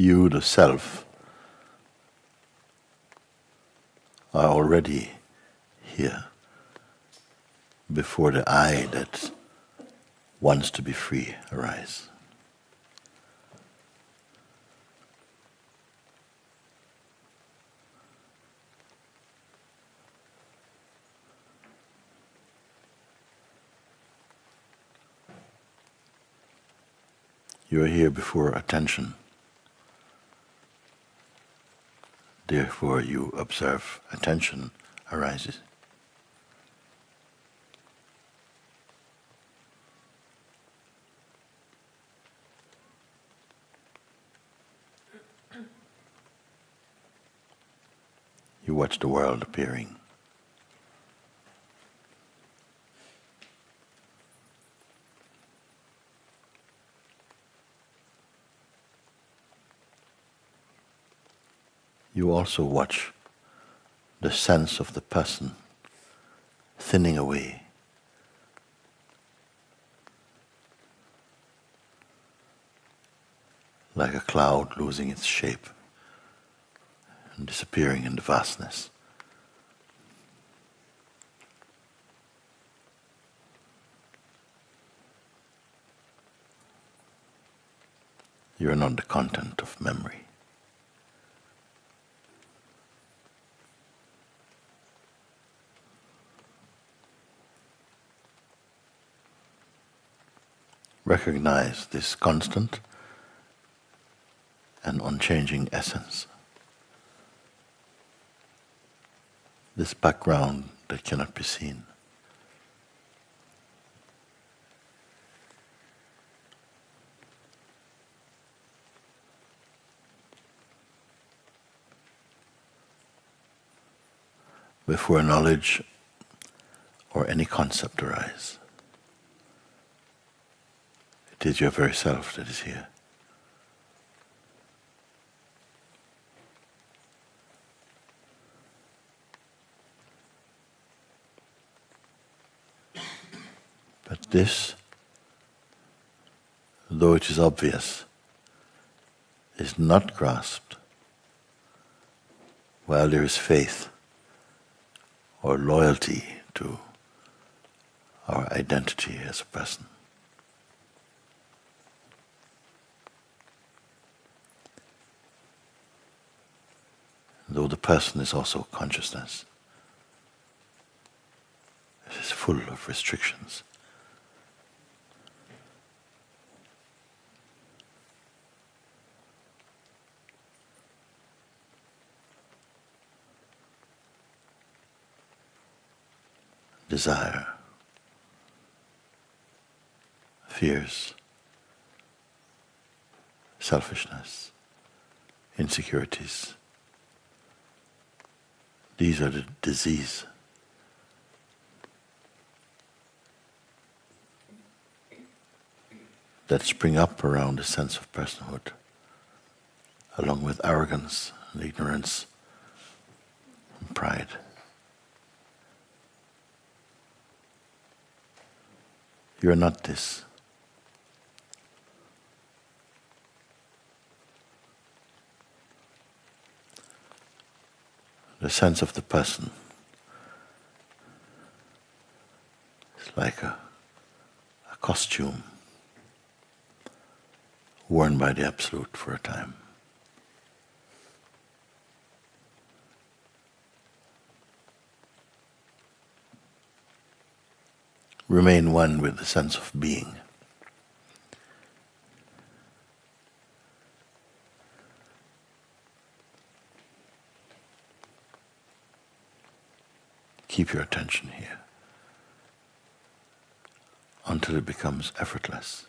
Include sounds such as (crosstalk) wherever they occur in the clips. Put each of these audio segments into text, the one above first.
you, the self, are already here before the I that wants to be free arise. You are here before attention. Therefore, you observe attention arises. You watch the world appearing. You also watch the sense of the person thinning away. Like a cloud losing its shape and disappearing in the vastness. You are not the content of memory. Recognize this constant and unchanging essence. This background that cannot be seen. Before knowledge or any concept arise. It is your very self that is here. But this, though it is obvious, is not grasped while there is faith or loyalty to our identity as a person. though the person is also consciousness. It is full of restrictions. Desire, fears, selfishness, insecurities. These are the disease. That spring up around the sense of personhood, along with arrogance and ignorance and pride. You are not this. The sense of the person. It's like a, a costume worn by the Absolute for a time. Remain one with the sense of being. Keep your attention here until it becomes effortless.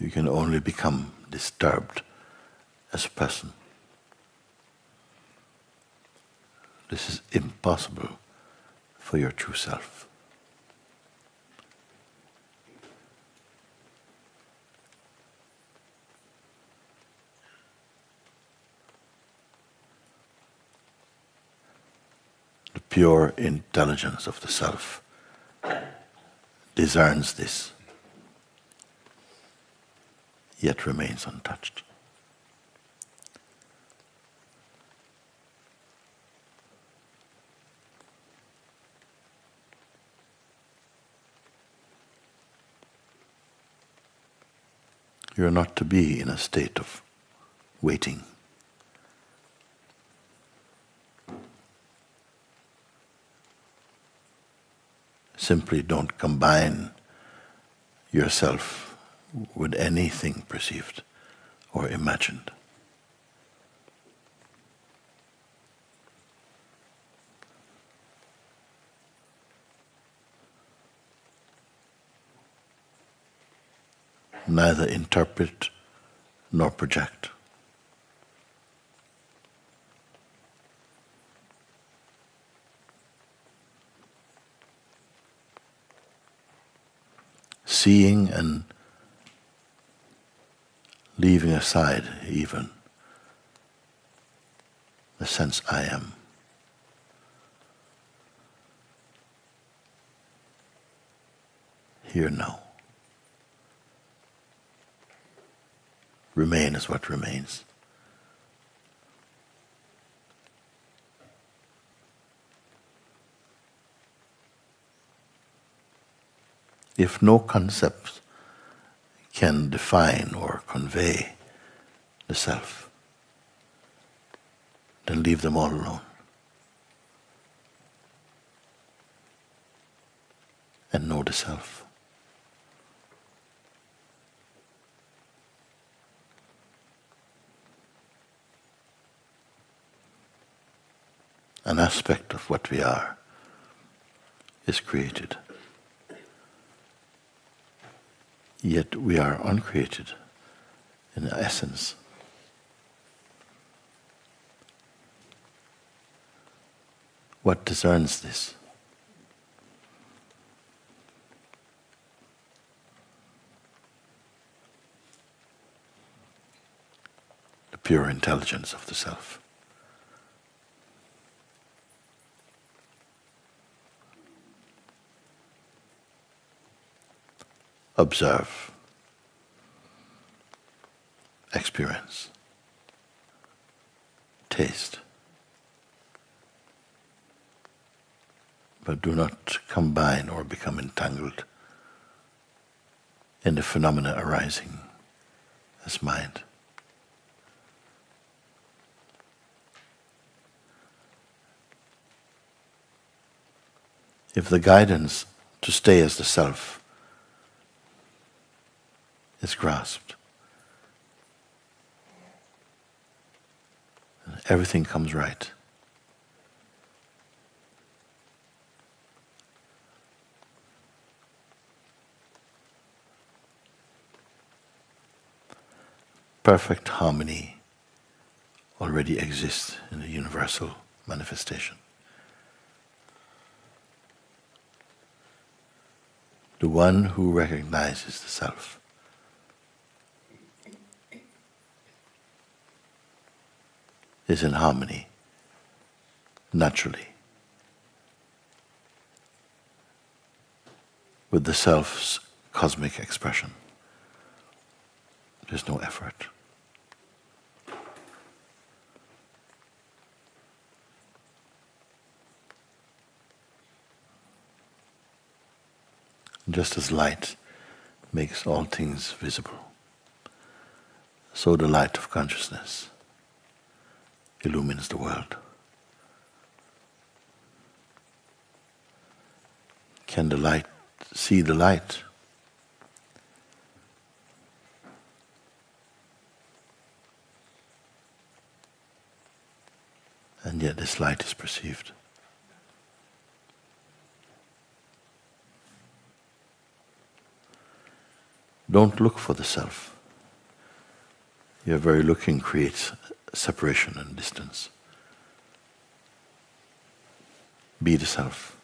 You can only become disturbed as a person. This is impossible for your true self. Pure intelligence of the self discerns this, yet remains untouched. You're not to be in a state of waiting. Simply don't combine yourself with anything perceived or imagined. neither interpret nor project. Seeing and leaving aside even the sense I am. Here now. remain is what remains. If no concept can define or convey the self, then leave them all alone. And know the self. an aspect of what we are is created. Yet we are uncreated in essence. What discerns this? The pure intelligence of the self. Observe, experience, taste. But do not combine or become entangled in the phenomena arising as mind. If the guidance to stay as the self is grasped. Everything comes right. Perfect harmony already exists in the universal manifestation. The one who recognizes the self is in harmony naturally with the self's cosmic expression. There's no effort. Just as light makes all things visible, so the light of consciousness illumines the world. Can the light see the light? And yet this light is perceived. Don't look for the self. Your very looking creates separation and distance. Be the self.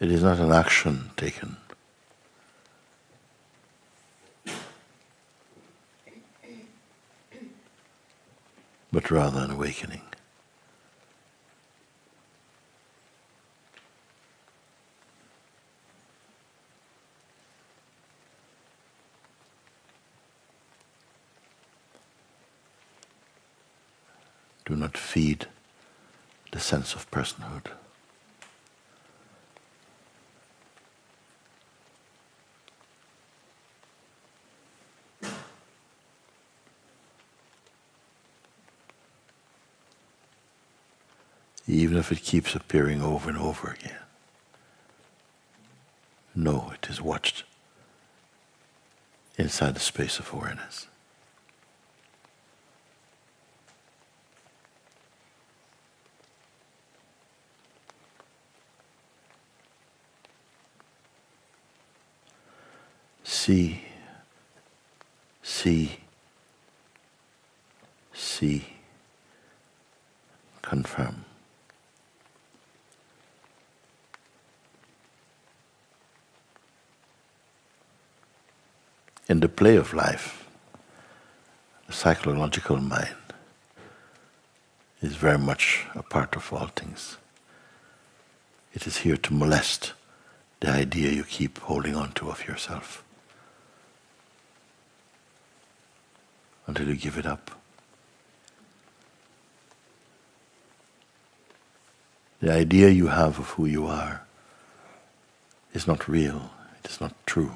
It is not an action taken. but rather an awakening. Do not feed the sense of personhood. Even if it keeps appearing over and over again. No, it is watched inside the space of awareness. See, see, see, confirm. In the play of life, the psychological mind is very much a part of all things. It is here to molest the idea you keep holding on to of yourself. Until you give it up. The idea you have of who you are is not real, it is not true.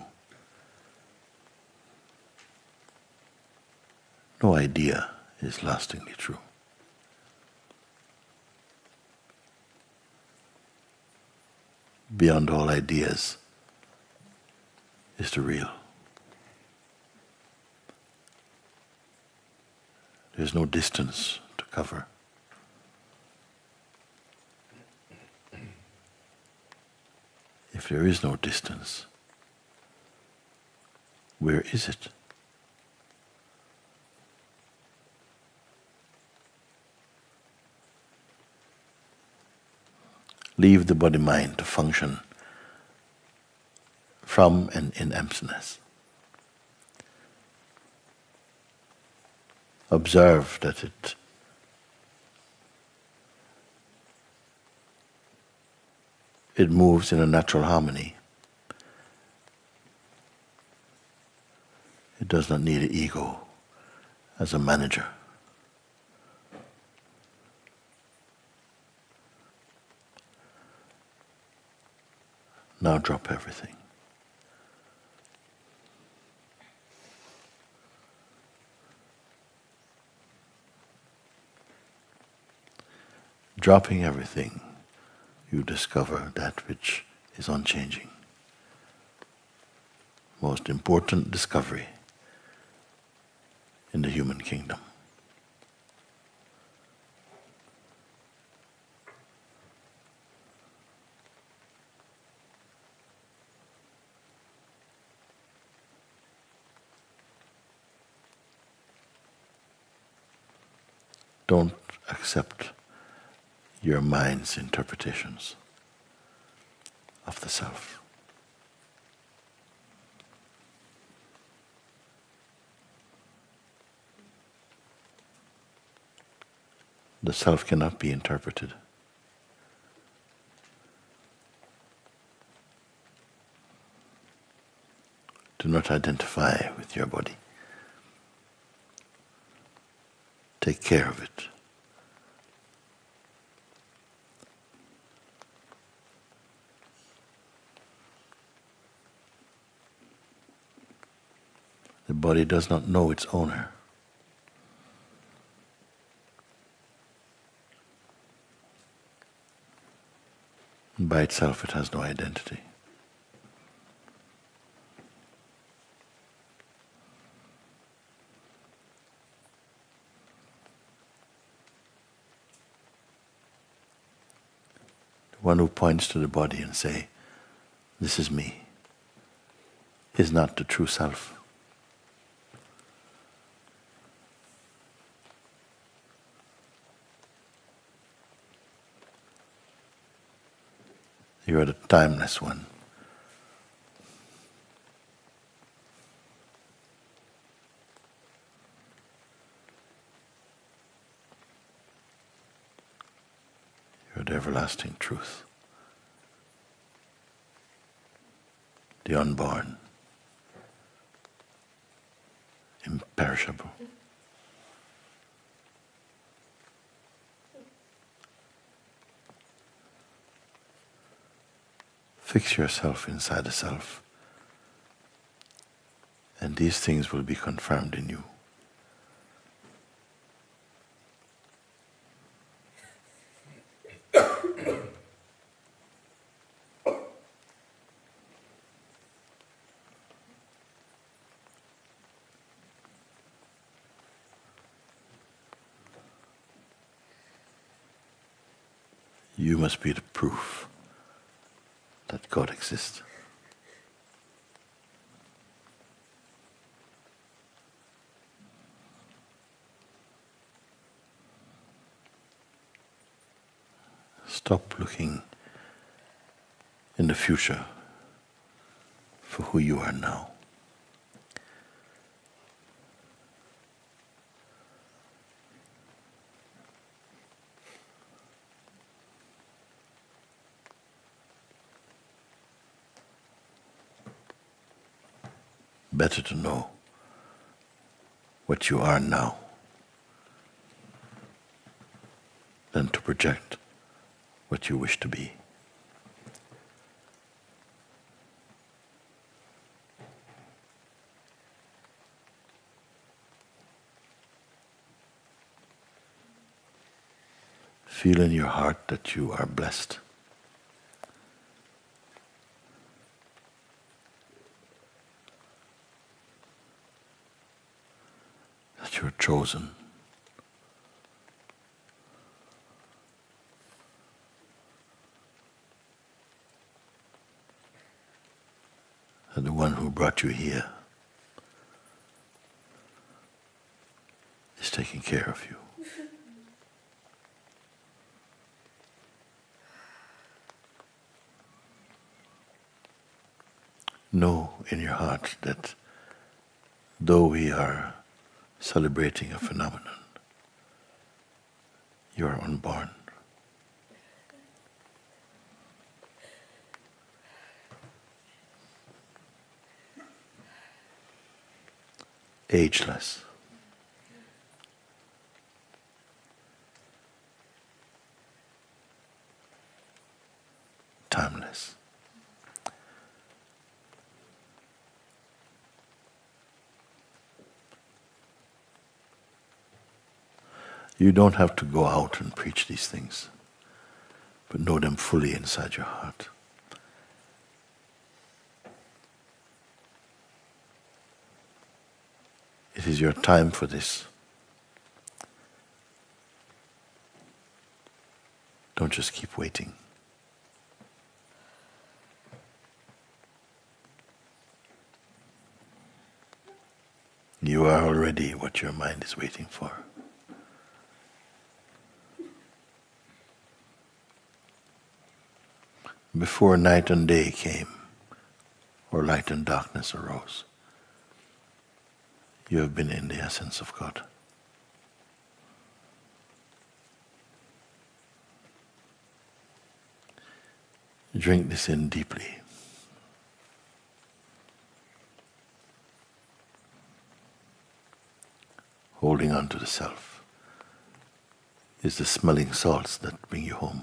No idea is lastingly true. Beyond all ideas is the real. There's no distance to cover. If there is no distance, where is it? Leave the body mind to function from and in emptiness. Observe that it it moves in a natural harmony. It does not need an ego as a manager. Now drop everything. Dropping everything, you discover that which is unchanging. Most important discovery in the human kingdom. Don't accept your mind's interpretations of the self. The self cannot be interpreted. Do not identify with your body. Take care of it. The body does not know its owner. by itself, it has no identity. One who points to the body and say, "This is me," is not the true self. You're the timeless one. You're the everlasting truth, the unborn, imperishable. Fix yourself inside the self, and these things will be confirmed in you. You must be the proof that God exists. Stop looking in the future for who you are now. Better to know what you are now than to project what you wish to be. Feel in your heart that you are blessed. You're chosen. And the one who brought you here is taking care of you. (laughs) know in your heart that though we are celebrating a phenomenon. You are unborn. Ageless. Timeless. You don't have to go out and preach these things, but know them fully inside your heart. It is your time for this. Don't just keep waiting. You are already what your mind is waiting for. Before night and day came, or light and darkness arose. You have been in the essence of God. Drink this in deeply. Holding on to the self is the smelling salts that bring you home.